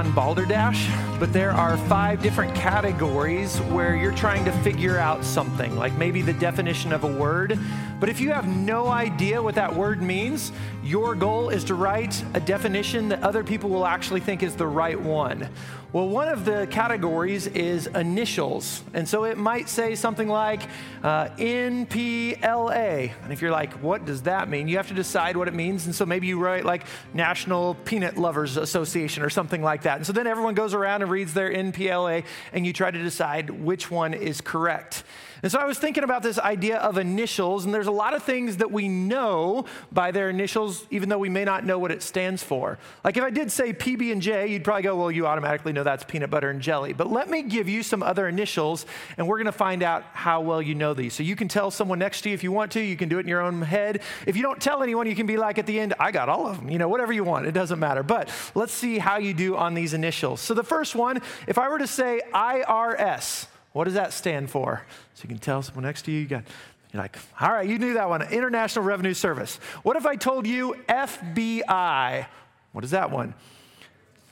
John Balderdash, but there are five different categories where you're trying to figure out something, like maybe the definition of a word. But if you have no idea what that word means, your goal is to write a definition that other people will actually think is the right one. Well, one of the categories is initials. And so it might say something like uh, NPLA. And if you're like, what does that mean? You have to decide what it means. And so maybe you write like National Peanut Lovers Association or something like that. And so then everyone goes around and reads their NPLA and you try to decide which one is correct. And so I was thinking about this idea of initials, and there's a lot of things that we know by their initials, even though we may not know what it stands for. Like if I did say PB and J, you'd probably go, "Well, you automatically know that's peanut butter and jelly." But let me give you some other initials, and we're going to find out how well you know these. So you can tell someone next to you if you want to. You can do it in your own head. If you don't tell anyone, you can be like at the end, "I got all of them." You know, whatever you want. It doesn't matter. But let's see how you do on these initials. So the first one, if I were to say IRS. What does that stand for? So you can tell someone next to you, you got, you're like, all right, you knew that one, International Revenue Service. What if I told you FBI? What is that one?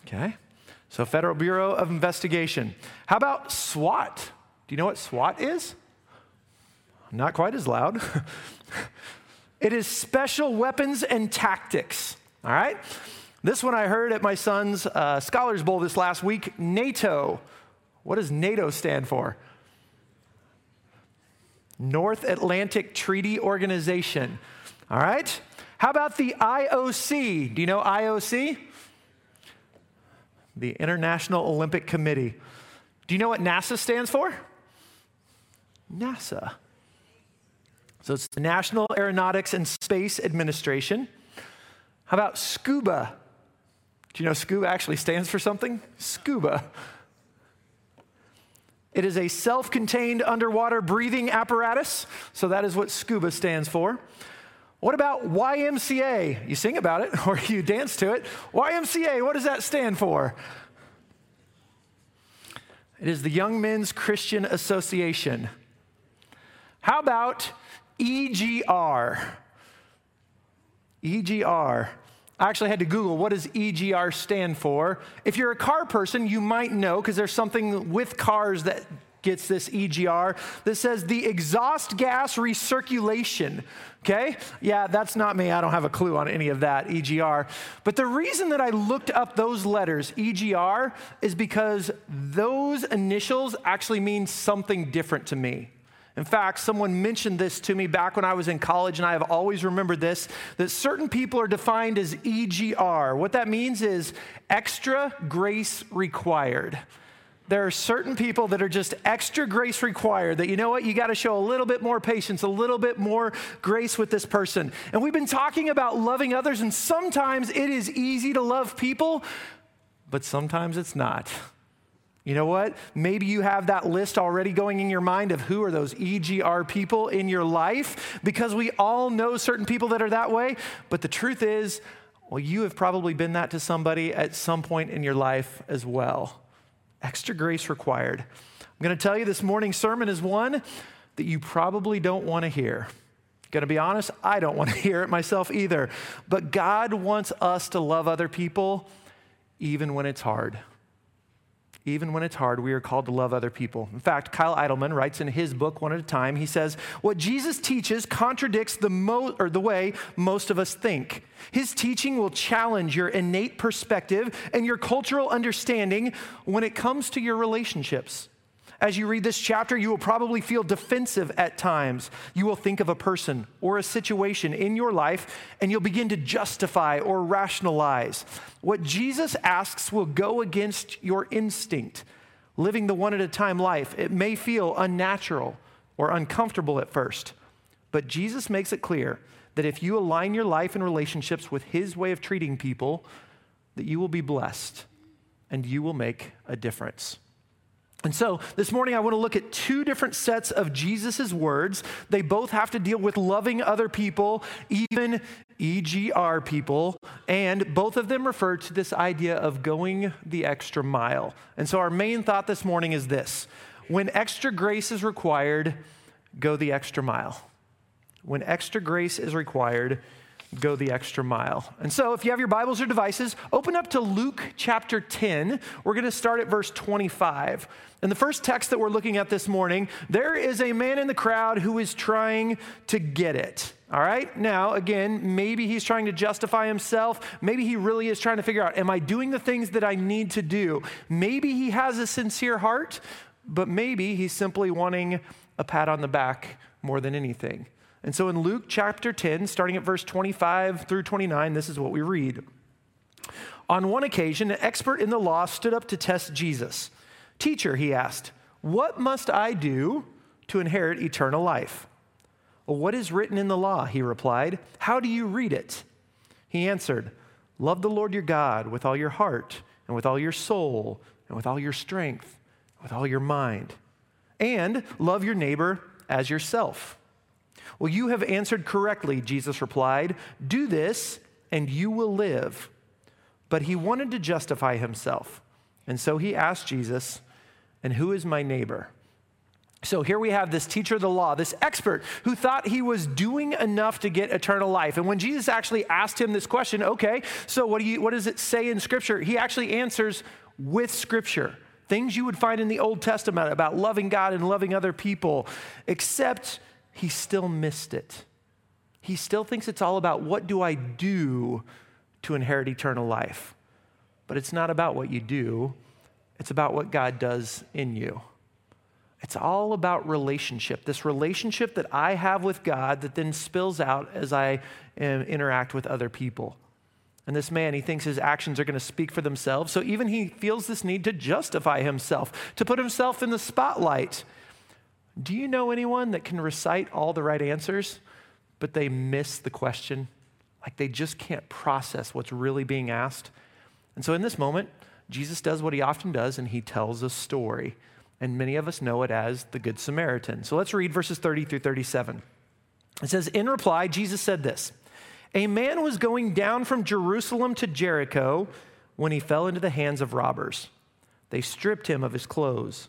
Okay, so Federal Bureau of Investigation. How about SWAT? Do you know what SWAT is? Not quite as loud. it is Special Weapons and Tactics, all right? This one I heard at my son's uh, Scholars Bowl this last week NATO. What does NATO stand for? North Atlantic Treaty Organization. All right? How about the IOC? Do you know IOC? The International Olympic Committee. Do you know what NASA stands for? NASA. So it's the National Aeronautics and Space Administration. How about SCUBA? Do you know SCUBA actually stands for something? SCUBA. It is a self contained underwater breathing apparatus. So that is what SCUBA stands for. What about YMCA? You sing about it or you dance to it. YMCA, what does that stand for? It is the Young Men's Christian Association. How about EGR? EGR. I actually had to Google what does EGR stand for. If you're a car person, you might know because there's something with cars that gets this EGR that says the exhaust gas recirculation. Okay? Yeah, that's not me. I don't have a clue on any of that, EGR. But the reason that I looked up those letters, EGR, is because those initials actually mean something different to me. In fact, someone mentioned this to me back when I was in college, and I have always remembered this that certain people are defined as EGR. What that means is extra grace required. There are certain people that are just extra grace required, that you know what, you got to show a little bit more patience, a little bit more grace with this person. And we've been talking about loving others, and sometimes it is easy to love people, but sometimes it's not. You know what? Maybe you have that list already going in your mind of who are those EGR people in your life because we all know certain people that are that way. But the truth is, well, you have probably been that to somebody at some point in your life as well. Extra grace required. I'm going to tell you this morning's sermon is one that you probably don't want to hear. Going to be honest, I don't want to hear it myself either. But God wants us to love other people even when it's hard. Even when it's hard, we are called to love other people. In fact, Kyle Idleman writes in his book, One at a Time, he says, What Jesus teaches contradicts the, mo- or the way most of us think. His teaching will challenge your innate perspective and your cultural understanding when it comes to your relationships. As you read this chapter, you will probably feel defensive at times. You will think of a person or a situation in your life and you'll begin to justify or rationalize. What Jesus asks will go against your instinct. Living the one at a time life, it may feel unnatural or uncomfortable at first, but Jesus makes it clear that if you align your life and relationships with his way of treating people, that you will be blessed and you will make a difference. And so this morning, I want to look at two different sets of Jesus' words. They both have to deal with loving other people, even EGR people, and both of them refer to this idea of going the extra mile. And so our main thought this morning is this when extra grace is required, go the extra mile. When extra grace is required, go the extra mile. And so, if you have your Bibles or devices, open up to Luke chapter 10. We're going to start at verse 25. In the first text that we're looking at this morning, there is a man in the crowd who is trying to get it. All right? Now, again, maybe he's trying to justify himself. Maybe he really is trying to figure out, am I doing the things that I need to do? Maybe he has a sincere heart, but maybe he's simply wanting a pat on the back more than anything. And so in Luke chapter 10, starting at verse 25 through 29, this is what we read. On one occasion, an expert in the law stood up to test Jesus. Teacher, he asked, what must I do to inherit eternal life? Well, what is written in the law? He replied. How do you read it? He answered, Love the Lord your God with all your heart, and with all your soul, and with all your strength, with all your mind, and love your neighbor as yourself. Well, you have answered correctly, Jesus replied. Do this, and you will live. But he wanted to justify himself. And so he asked Jesus, And who is my neighbor? So here we have this teacher of the law, this expert who thought he was doing enough to get eternal life. And when Jesus actually asked him this question, okay, so what, do you, what does it say in Scripture? He actually answers with Scripture. Things you would find in the Old Testament about loving God and loving other people, except he still missed it. He still thinks it's all about what do I do to inherit eternal life. But it's not about what you do, it's about what God does in you. It's all about relationship, this relationship that I have with God that then spills out as I um, interact with other people. And this man, he thinks his actions are going to speak for themselves. So even he feels this need to justify himself, to put himself in the spotlight. Do you know anyone that can recite all the right answers, but they miss the question? Like they just can't process what's really being asked? And so in this moment, Jesus does what he often does, and he tells a story. And many of us know it as the Good Samaritan. So let's read verses 30 through 37. It says, In reply, Jesus said this A man was going down from Jerusalem to Jericho when he fell into the hands of robbers. They stripped him of his clothes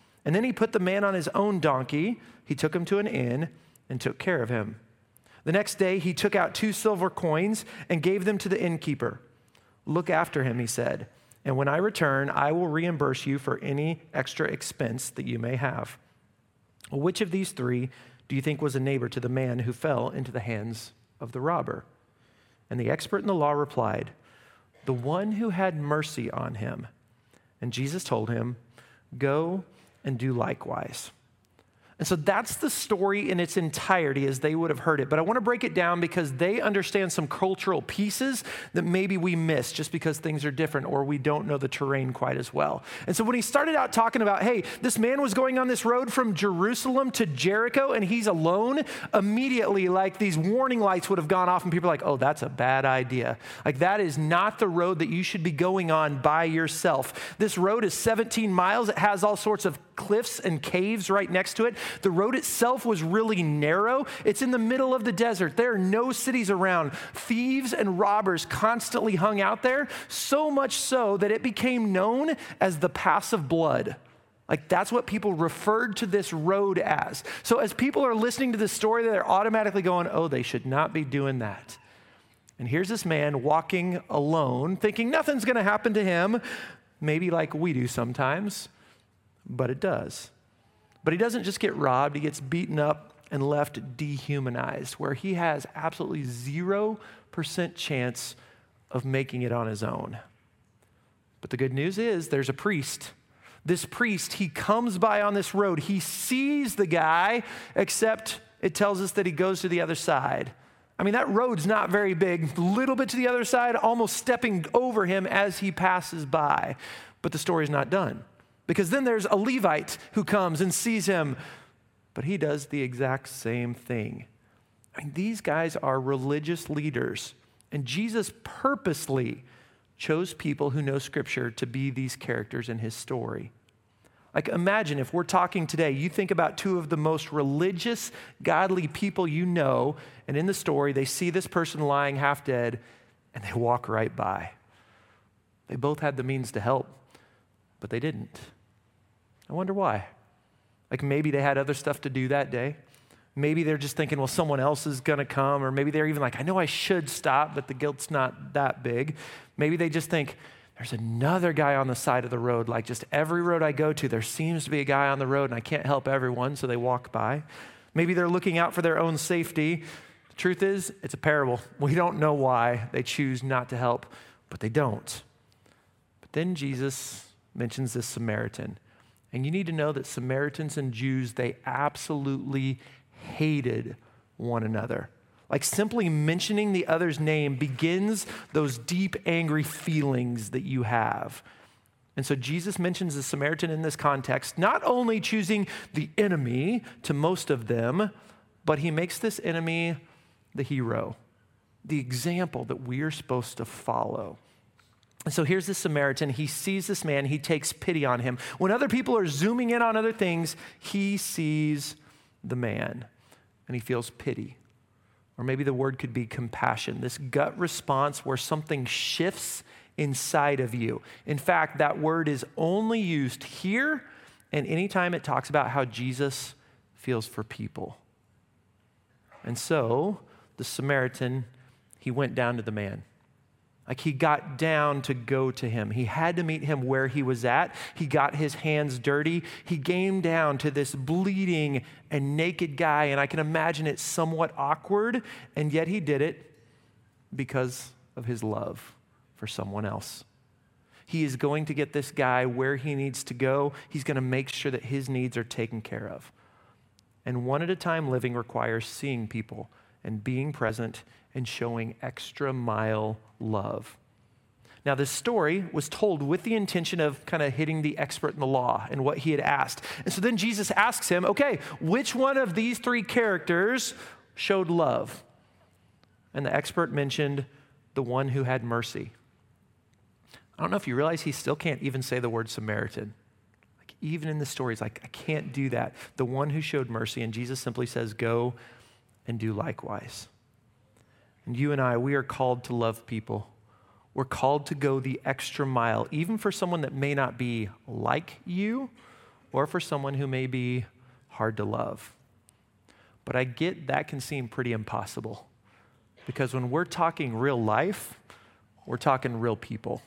And then he put the man on his own donkey. He took him to an inn and took care of him. The next day, he took out two silver coins and gave them to the innkeeper. Look after him, he said, and when I return, I will reimburse you for any extra expense that you may have. Which of these three do you think was a neighbor to the man who fell into the hands of the robber? And the expert in the law replied, The one who had mercy on him. And Jesus told him, Go and do likewise. And so that's the story in its entirety as they would have heard it. But I want to break it down because they understand some cultural pieces that maybe we miss just because things are different or we don't know the terrain quite as well. And so when he started out talking about, hey, this man was going on this road from Jerusalem to Jericho and he's alone, immediately, like these warning lights would have gone off and people are like, oh, that's a bad idea. Like that is not the road that you should be going on by yourself. This road is 17 miles, it has all sorts of cliffs and caves right next to it. The road itself was really narrow. It's in the middle of the desert. There are no cities around. Thieves and robbers constantly hung out there, so much so that it became known as the Pass of Blood. Like that's what people referred to this road as. So as people are listening to this story, they're automatically going, oh, they should not be doing that. And here's this man walking alone, thinking nothing's going to happen to him, maybe like we do sometimes but it does. But he doesn't just get robbed, he gets beaten up and left dehumanized, where he has absolutely 0% chance of making it on his own. But the good news is there's a priest. This priest, he comes by on this road. He sees the guy, except it tells us that he goes to the other side. I mean, that road's not very big, a little bit to the other side, almost stepping over him as he passes by. But the story's not done. Because then there's a Levite who comes and sees him, but he does the exact same thing. I mean, these guys are religious leaders And Jesus purposely chose people who know Scripture to be these characters in his story. Like, imagine if we're talking today, you think about two of the most religious, godly people you know, and in the story, they see this person lying half dead and they walk right by. They both had the means to help, but they didn't. I wonder why. Like, maybe they had other stuff to do that day. Maybe they're just thinking, well, someone else is going to come. Or maybe they're even like, I know I should stop, but the guilt's not that big. Maybe they just think, there's another guy on the side of the road. Like just every road I go to, there seems to be a guy on the road, and I can't help everyone, so they walk by. Maybe they're looking out for their own safety. The truth is, it's a parable. We don't know why they choose not to help, but they don't. But then Jesus mentions this Samaritan. And you need to know that Samaritans and Jews, they absolutely hated one another. Like simply mentioning the other's name begins those deep, angry feelings that you have. And so Jesus mentions the Samaritan in this context, not only choosing the enemy to most of them, but he makes this enemy the hero, the example that we are supposed to follow. So here's the Samaritan. He sees this man, he takes pity on him. When other people are zooming in on other things, he sees the man and he feels pity. Or maybe the word could be compassion, this gut response where something shifts inside of you. In fact, that word is only used here and anytime it talks about how Jesus feels for people. And so the Samaritan, he went down to the man. Like he got down to go to him. He had to meet him where he was at. He got his hands dirty. He came down to this bleeding and naked guy, and I can imagine it somewhat awkward, and yet he did it because of his love for someone else. He is going to get this guy where he needs to go. He's going to make sure that his needs are taken care of. And one at a time living requires seeing people and being present and showing extra mile love. Now, this story was told with the intention of kind of hitting the expert in the law and what he had asked. And so then Jesus asks him, okay, which one of these three characters showed love? And the expert mentioned the one who had mercy. I don't know if you realize he still can't even say the word Samaritan. Like, even in the story, he's like, I can't do that. The one who showed mercy. And Jesus simply says, go and do likewise. And you and I, we are called to love people. We're called to go the extra mile, even for someone that may not be like you or for someone who may be hard to love. But I get that can seem pretty impossible because when we're talking real life, we're talking real people,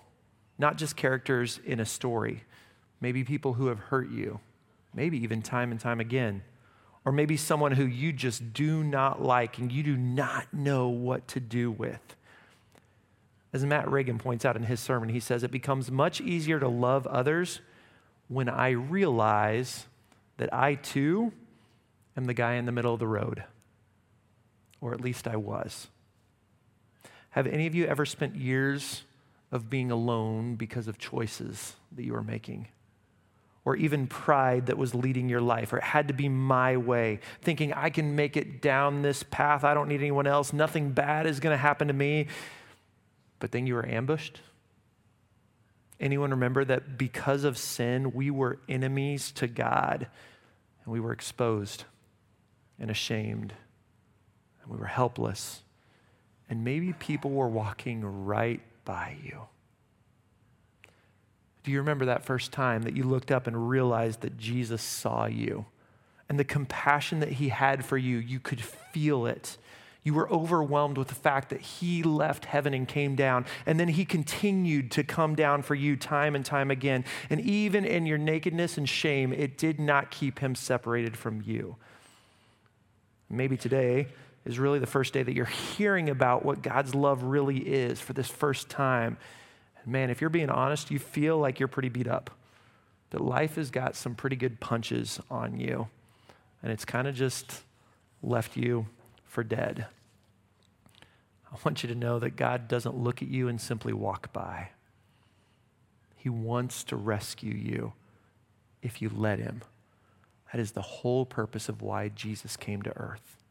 not just characters in a story, maybe people who have hurt you, maybe even time and time again or maybe someone who you just do not like and you do not know what to do with. As Matt Reagan points out in his sermon, he says, It becomes much easier to love others when I realize that I too am the guy in the middle of the road, or at least I was. Have any of you ever spent years of being alone because of choices that you were making? Or even pride that was leading your life, or it had to be my way, thinking I can make it down this path. I don't need anyone else. Nothing bad is going to happen to me. But then you were ambushed. Anyone remember that because of sin, we were enemies to God and we were exposed and ashamed and we were helpless. And maybe people were walking right by you. Do you remember that first time that you looked up and realized that Jesus saw you? And the compassion that he had for you, you could feel it. You were overwhelmed with the fact that he left heaven and came down. And then he continued to come down for you time and time again. And even in your nakedness and shame, it did not keep him separated from you. Maybe today is really the first day that you're hearing about what God's love really is for this first time man, if you're being honest, you feel like you're pretty beat up. That life has got some pretty good punches on you, and it's kind of just left you for dead. I want you to know that God doesn't look at you and simply walk by. He wants to rescue you if you let Him. That is the whole purpose of why Jesus came to earth.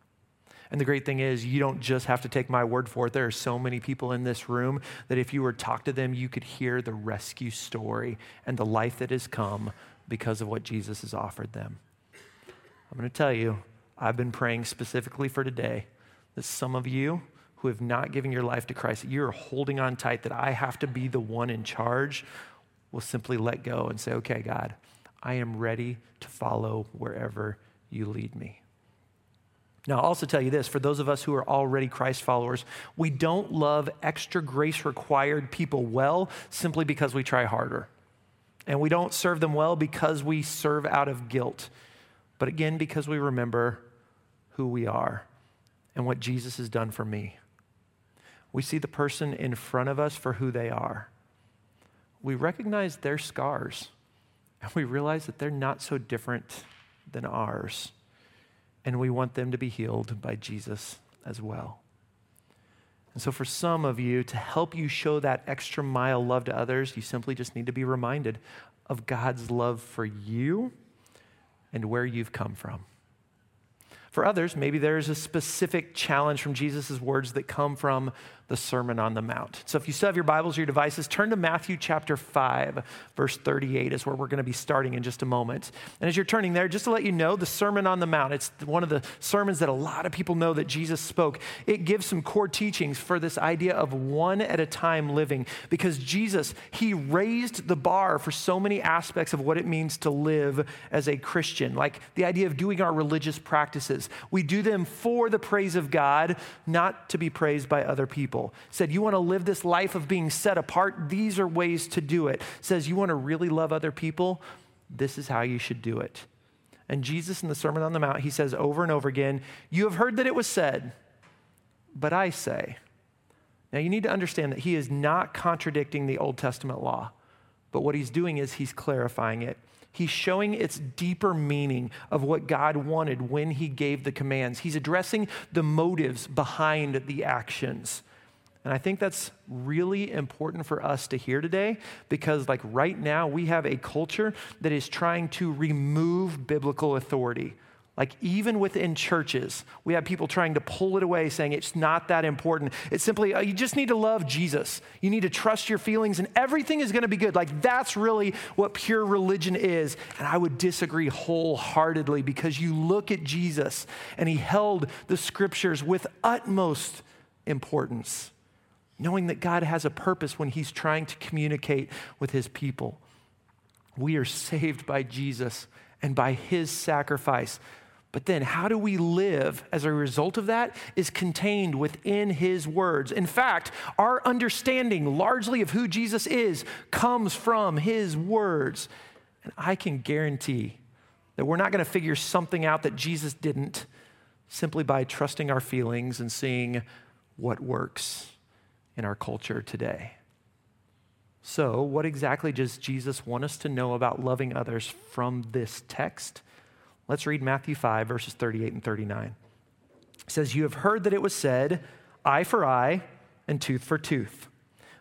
And the great thing is, you don't just have to take my word for it. There are so many people in this room that if you were to talk to them, you could hear the rescue story and the life that has come because of what Jesus has offered them. I'm going to tell you, I've been praying specifically for today that some of you who have not given your life to Christ, you're holding on tight that I have to be the one in charge, will simply let go and say, okay, God, I am ready to follow wherever you lead me. Now, I'll also tell you this for those of us who are already Christ followers, we don't love extra grace required people well simply because we try harder. And we don't serve them well because we serve out of guilt, but again, because we remember who we are and what Jesus has done for me. We see the person in front of us for who they are. We recognize their scars, and we realize that they're not so different than ours. And we want them to be healed by Jesus as well. And so, for some of you, to help you show that extra mile love to others, you simply just need to be reminded of God's love for you and where you've come from. For others, maybe there's a specific challenge from Jesus' words that come from the Sermon on the Mount. So if you still have your Bibles or your devices, turn to Matthew chapter 5, verse 38 is where we're going to be starting in just a moment. And as you're turning there, just to let you know, the Sermon on the Mount, it's one of the sermons that a lot of people know that Jesus spoke. It gives some core teachings for this idea of one at a time living because Jesus, he raised the bar for so many aspects of what it means to live as a Christian, like the idea of doing our religious practices. We do them for the praise of God, not to be praised by other people people. Said, You want to live this life of being set apart? These are ways to do it. Says, You want to really love other people? This is how you should do it. And Jesus in the Sermon on the Mount, he says over and over again, You have heard that it was said, but I say. Now you need to understand that he is not contradicting the Old Testament law, but what he's doing is he's clarifying it. He's showing its deeper meaning of what God wanted when he gave the commands. He's addressing the motives behind the actions. And I think that's really important for us to hear today because, like, right now, we have a culture that is trying to remove biblical authority. Like, even within churches, we have people trying to pull it away, saying it's not that important. It's simply, uh, you just need to love Jesus. You need to trust your feelings, and everything is going to be good. Like, that's really what pure religion is. And I would disagree wholeheartedly because you look at Jesus, and he held the scriptures with utmost importance knowing that God has a purpose when He's trying to communicate with His people. We are saved by Jesus and by His sacrifice. But then, how do we live as a result of that is contained within His words. In fact, our understanding largely of who Jesus is comes from His words. And I can guarantee that we're not going to figure something out that Jesus didn't simply by trusting our feelings and seeing what works in our culture today. So, what exactly does Jesus want us to know about loving others from this text? Let's read Matthew 5, verses 38 and 39. It says, You have heard that it was said, eye for eye and tooth for tooth.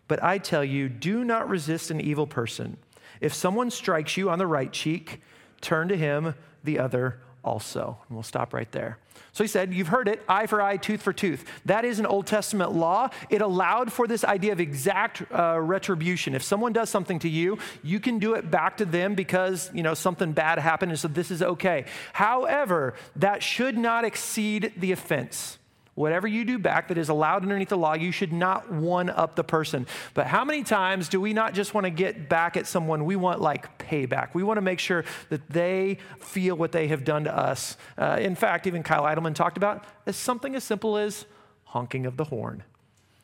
But I tell you, do not resist an evil person. If someone strikes you on the right cheek, turn to him the other also. And we'll stop right there. So he said, You've heard it, eye for eye, tooth for tooth. That is an Old Testament law. It allowed for this idea of exact uh, retribution. If someone does something to you, you can do it back to them because, you know, something bad happened, and so this is okay. However, that should not exceed the offense. Whatever you do back that is allowed underneath the law, you should not one up the person. But how many times do we not just want to get back at someone? We want like payback. We want to make sure that they feel what they have done to us. Uh, in fact, even Kyle Idleman talked about as something as simple as honking of the horn.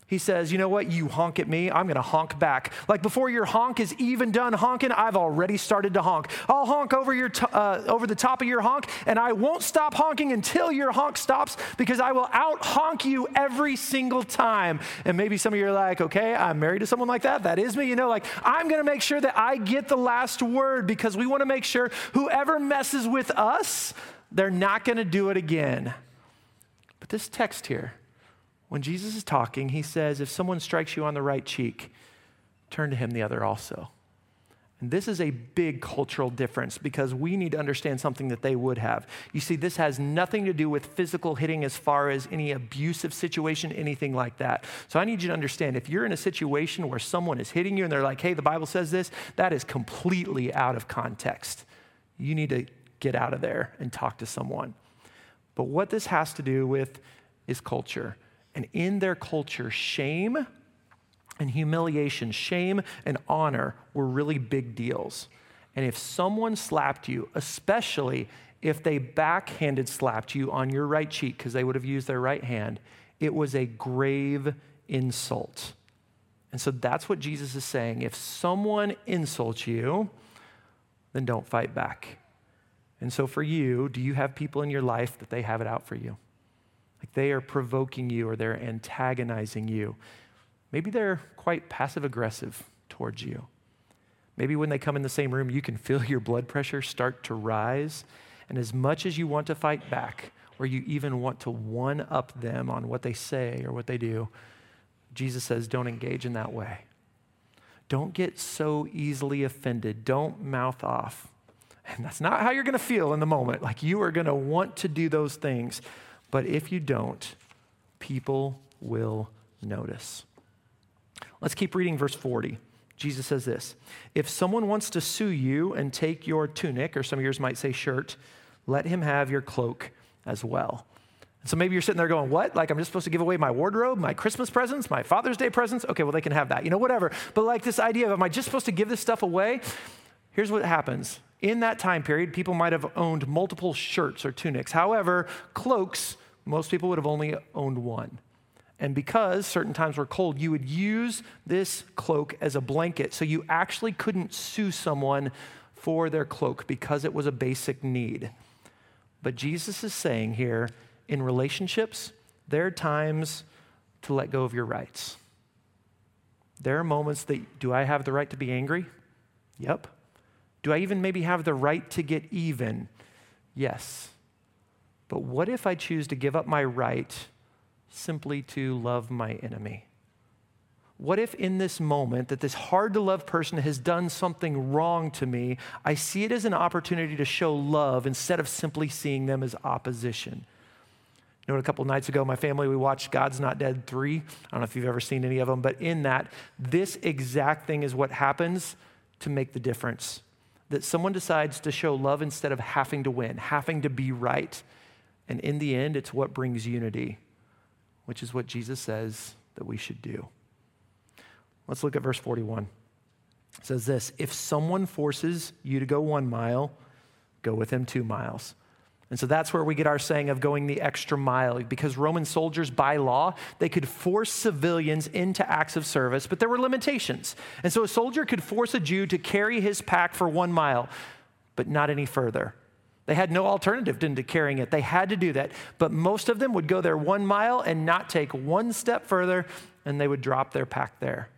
He says, You know what? You honk at me, I'm going to honk back. Like before your honk is even done honking, I've already started to honk. I'll honk over, your t- uh, over the top of your honk, and I won't stop honking until your honk stops because I will out honk you every single time. And maybe some of you are like, Okay, I'm married to someone like that. That is me. You know, like I'm going to make sure that I get the last word because we want to make sure whoever messes with us, they're not going to do it again. But this text here, when Jesus is talking, he says, If someone strikes you on the right cheek, turn to him the other also. And this is a big cultural difference because we need to understand something that they would have. You see, this has nothing to do with physical hitting as far as any abusive situation, anything like that. So I need you to understand if you're in a situation where someone is hitting you and they're like, hey, the Bible says this, that is completely out of context. You need to get out of there and talk to someone. But what this has to do with is culture. And in their culture, shame and humiliation, shame and honor were really big deals. And if someone slapped you, especially if they backhanded slapped you on your right cheek because they would have used their right hand, it was a grave insult. And so that's what Jesus is saying. If someone insults you, then don't fight back. And so for you, do you have people in your life that they have it out for you? Like they are provoking you or they're antagonizing you. Maybe they're quite passive aggressive towards you. Maybe when they come in the same room, you can feel your blood pressure start to rise. And as much as you want to fight back, or you even want to one up them on what they say or what they do, Jesus says, don't engage in that way. Don't get so easily offended. Don't mouth off. And that's not how you're going to feel in the moment. Like you are going to want to do those things. But if you don't, people will notice. Let's keep reading verse 40. Jesus says this If someone wants to sue you and take your tunic, or some of yours might say shirt, let him have your cloak as well. So maybe you're sitting there going, What? Like, I'm just supposed to give away my wardrobe, my Christmas presents, my Father's Day presents? Okay, well, they can have that, you know, whatever. But like this idea of, Am I just supposed to give this stuff away? Here's what happens. In that time period, people might have owned multiple shirts or tunics. However, cloaks, most people would have only owned one. And because certain times were cold, you would use this cloak as a blanket. So you actually couldn't sue someone for their cloak because it was a basic need. But Jesus is saying here in relationships, there are times to let go of your rights. There are moments that, do I have the right to be angry? Yep. Do I even maybe have the right to get even? Yes. But what if I choose to give up my right simply to love my enemy? What if in this moment that this hard to love person has done something wrong to me, I see it as an opportunity to show love instead of simply seeing them as opposition? You know, a couple nights ago, my family, we watched God's Not Dead 3. I don't know if you've ever seen any of them, but in that, this exact thing is what happens to make the difference. That someone decides to show love instead of having to win, having to be right. And in the end, it's what brings unity which is what Jesus says that we should do. Let's look at verse 41. It says this If someone forces you to go one mile, go with him two miles. And so that's where we get our saying of going the extra mile, because Roman soldiers, by law, they could force civilians into acts of service, but there were limitations. And so a soldier could force a Jew to carry his pack for one mile, but not any further. They had no alternative to carrying it. They had to do that. But most of them would go there one mile and not take one step further, and they would drop their pack there.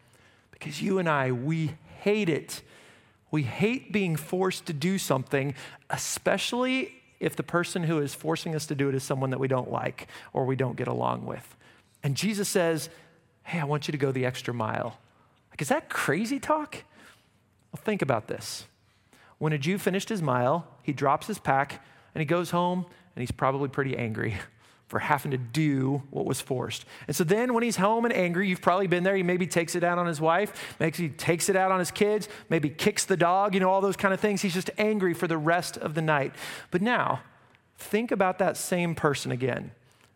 Because you and I, we hate it. We hate being forced to do something, especially if the person who is forcing us to do it is someone that we don't like or we don't get along with. And Jesus says, Hey, I want you to go the extra mile. Like, is that crazy talk? Well, think about this. When a Jew finished his mile, he drops his pack and he goes home and he's probably pretty angry for having to do what was forced. And so then when he's home and angry, you've probably been there, he maybe takes it out on his wife, makes he takes it out on his kids, maybe kicks the dog, you know, all those kind of things. He's just angry for the rest of the night. But now, think about that same person again.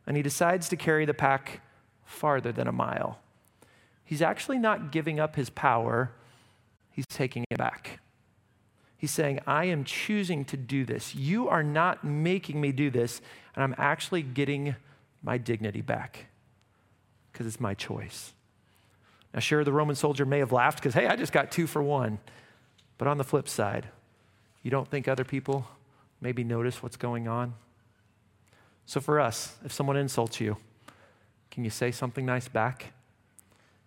And he decides to carry the pack farther than a mile. He's actually not giving up his power, he's taking it back. He's saying, I am choosing to do this. You are not making me do this, and I'm actually getting my dignity back because it's my choice. Now, sure, the Roman soldier may have laughed because, hey, I just got two for one. But on the flip side, you don't think other people maybe notice what's going on? So, for us, if someone insults you, can you say something nice back?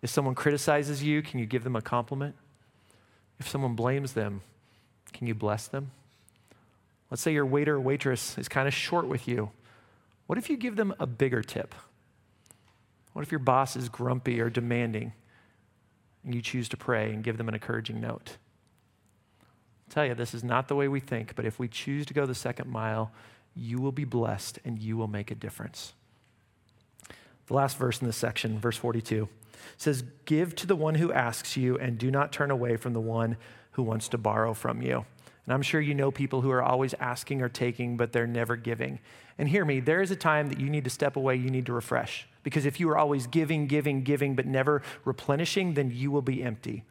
If someone criticizes you, can you give them a compliment? If someone blames them, can you bless them? Let's say your waiter or waitress is kind of short with you. What if you give them a bigger tip? What if your boss is grumpy or demanding and you choose to pray and give them an encouraging note? I'll tell you, this is not the way we think, but if we choose to go the second mile, you will be blessed and you will make a difference. The last verse in this section, verse 42, says, Give to the one who asks you, and do not turn away from the one who wants to borrow from you. And I'm sure you know people who are always asking or taking, but they're never giving. And hear me, there is a time that you need to step away, you need to refresh. Because if you are always giving, giving, giving, but never replenishing, then you will be empty.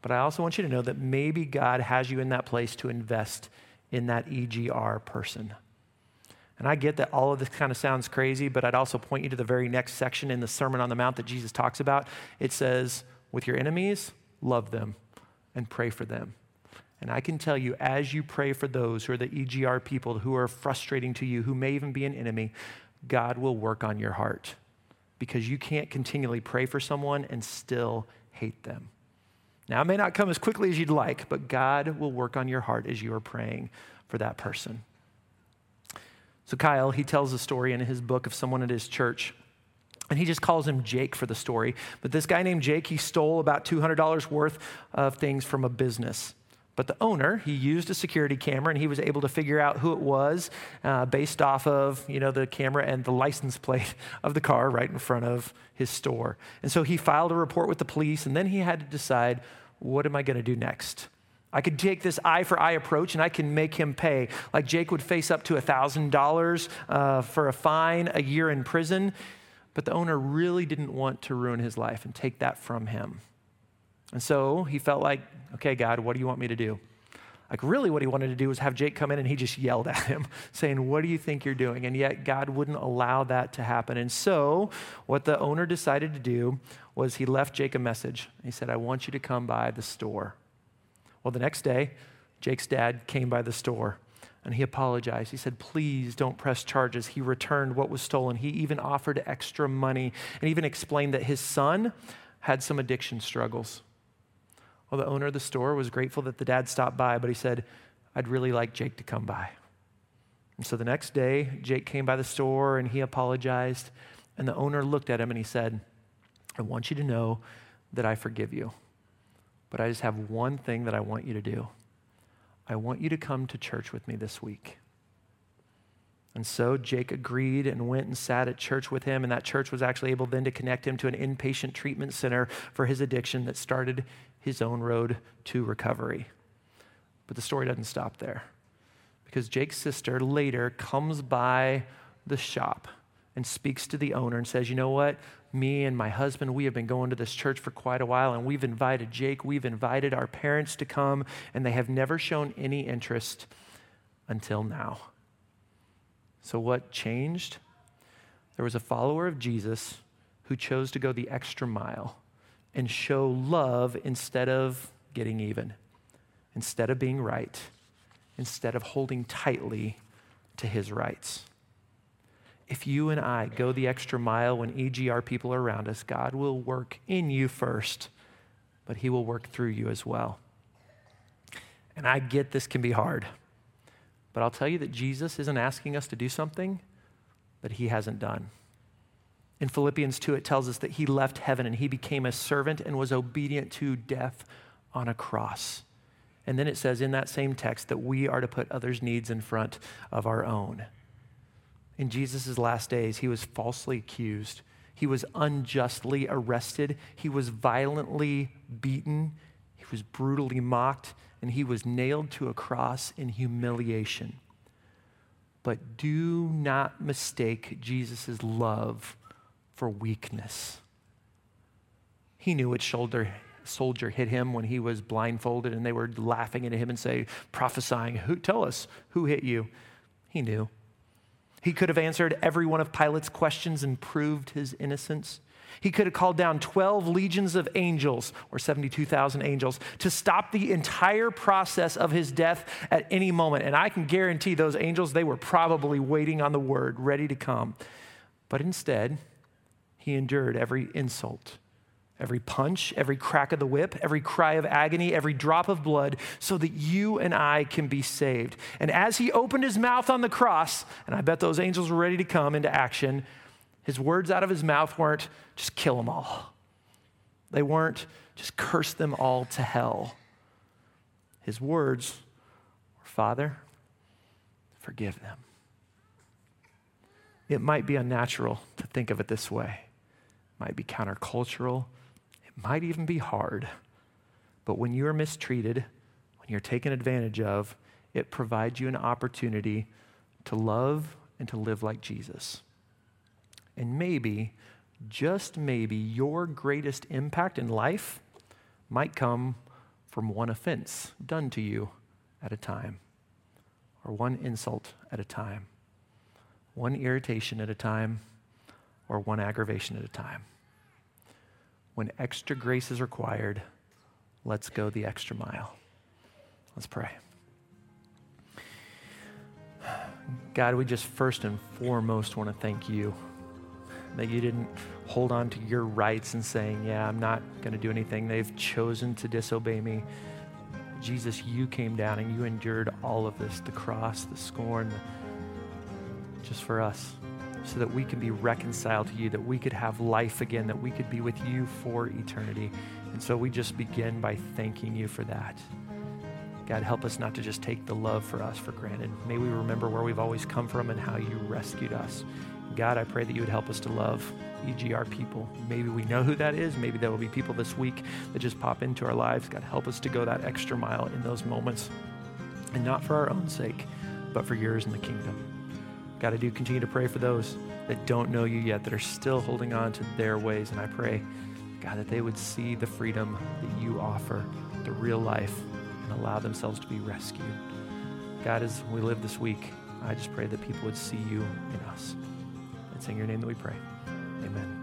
But I also want you to know that maybe God has you in that place to invest in that EGR person. And I get that all of this kind of sounds crazy, but I'd also point you to the very next section in the Sermon on the Mount that Jesus talks about. It says, With your enemies, love them and pray for them. And I can tell you, as you pray for those who are the EGR people who are frustrating to you, who may even be an enemy, God will work on your heart because you can't continually pray for someone and still hate them. Now, it may not come as quickly as you'd like, but God will work on your heart as you are praying for that person. So, Kyle, he tells a story in his book of someone at his church. And he just calls him Jake for the story. But this guy named Jake, he stole about $200 worth of things from a business. But the owner, he used a security camera and he was able to figure out who it was uh, based off of, you know, the camera and the license plate of the car right in front of his store. And so he filed a report with the police and then he had to decide, what am I going to do next? I could take this eye for eye approach and I can make him pay. Like Jake would face up to $1,000 uh, for a fine, a year in prison. But the owner really didn't want to ruin his life and take that from him. And so he felt like, okay, God, what do you want me to do? Like, really, what he wanted to do was have Jake come in and he just yelled at him, saying, What do you think you're doing? And yet, God wouldn't allow that to happen. And so, what the owner decided to do was he left Jake a message. He said, I want you to come by the store. Well, the next day, Jake's dad came by the store and he apologized. He said, Please don't press charges. He returned what was stolen. He even offered extra money and even explained that his son had some addiction struggles. Well, the owner of the store was grateful that the dad stopped by, but he said, I'd really like Jake to come by. And so the next day, Jake came by the store and he apologized. And the owner looked at him and he said, I want you to know that I forgive you. But I just have one thing that I want you to do. I want you to come to church with me this week. And so Jake agreed and went and sat at church with him. And that church was actually able then to connect him to an inpatient treatment center for his addiction that started his own road to recovery. But the story doesn't stop there because Jake's sister later comes by the shop and speaks to the owner and says, You know what? Me and my husband, we have been going to this church for quite a while, and we've invited Jake, we've invited our parents to come, and they have never shown any interest until now. So, what changed? There was a follower of Jesus who chose to go the extra mile and show love instead of getting even, instead of being right, instead of holding tightly to his rights if you and I go the extra mile when EGR people are around us, God will work in you first, but He will work through you as well. And I get this can be hard, but I'll tell you that Jesus isn't asking us to do something that He hasn't done. In Philippians 2, it tells us that He left heaven and He became a servant and was obedient to death on a cross. And then it says in that same text that we are to put others' needs in front of our own in Jesus' last days, he was falsely accused. He was unjustly arrested. He was violently beaten. He was brutally mocked. And he was nailed to a cross in humiliation. But do not mistake Jesus' love for weakness. He knew which shoulder soldier hit him when he was blindfolded and they were laughing at him and say, prophesying, who, tell us who hit you. He knew. He could have answered every one of Pilate's questions and proved his innocence. He could have called down 12 legions of angels, or 72,000 angels, to stop the entire process of his death at any moment. And I can guarantee those angels, they were probably waiting on the word, ready to come. But instead, he endured every insult, every punch, every crack of the whip, every cry of agony, every drop of blood, so that you and I can be saved. And as he opened his mouth on the cross, and I bet those angels were ready to come into action, his words out of his mouth weren't just kill them all. They weren't just curse them all to hell. his words were Father, forgive them. It might be unnatural to think of it this way, it might be countercultural, might even be hard. But when you are mistreated, when you're taken advantage of, it provides you an opportunity to love and to live like Jesus. And maybe, just maybe, your greatest impact in life might come from one offense done to you at a time, or one insult at a time, one irritation at a time, or one aggravation at a time. When extra grace is required, let's go the extra mile. Let's pray. God, we just first and foremost want to thank you that you didn't hold on to your rights and saying, Yeah, I'm not going to do anything. They've chosen to disobey me. Jesus, you came down and you endured all of this the cross, the scorn, just for us, so that we can be reconciled to you, that we could have life again, that we could be with you for eternity. And so we just begin by thanking you for that. God, help us not to just take the love for us for granted. May we remember where we've always come from and how you rescued us. God, I pray that you would help us to love EGR people. Maybe we know who that is. Maybe there will be people this week that just pop into our lives. God, help us to go that extra mile in those moments. And not for our own sake, but for yours in the kingdom. God, I do continue to pray for those that don't know you yet, that are still holding on to their ways. And I pray, God, that they would see the freedom that you offer, the real life, and allow themselves to be rescued. God, as we live this week, I just pray that people would see you in us. It's in your name that we pray. Amen.